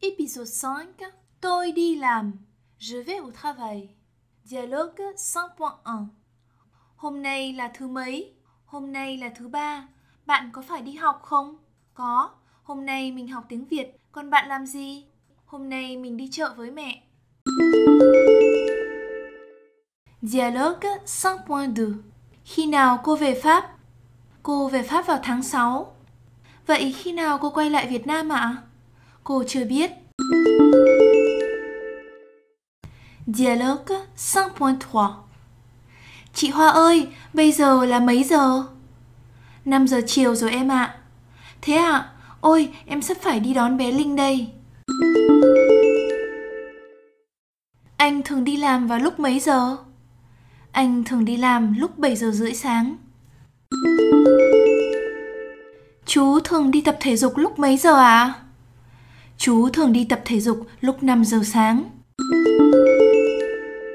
Épisode 5 Tôi đi làm Je vais au travail Dialogue 5.1 Hôm nay là thứ mấy? Hôm nay là thứ ba. Bạn có phải đi học không? Có. Hôm nay mình học tiếng Việt. Còn bạn làm gì? Hôm nay mình đi chợ với mẹ. Dialogue 5.2 Khi nào cô về Pháp? Cô về Pháp vào tháng 6. Vậy khi nào cô quay lại Việt Nam ạ? Cô chưa biết. Dialogue 5.3 Chị Hoa ơi, bây giờ là mấy giờ? 5 giờ chiều rồi em ạ. Thế ạ? À? Ôi, em sắp phải đi đón bé Linh đây. Anh thường đi làm vào lúc mấy giờ? Anh thường đi làm lúc 7 giờ rưỡi sáng. Chú thường đi tập thể dục lúc mấy giờ ạ? À? Chú thường đi tập thể dục lúc 5 giờ sáng.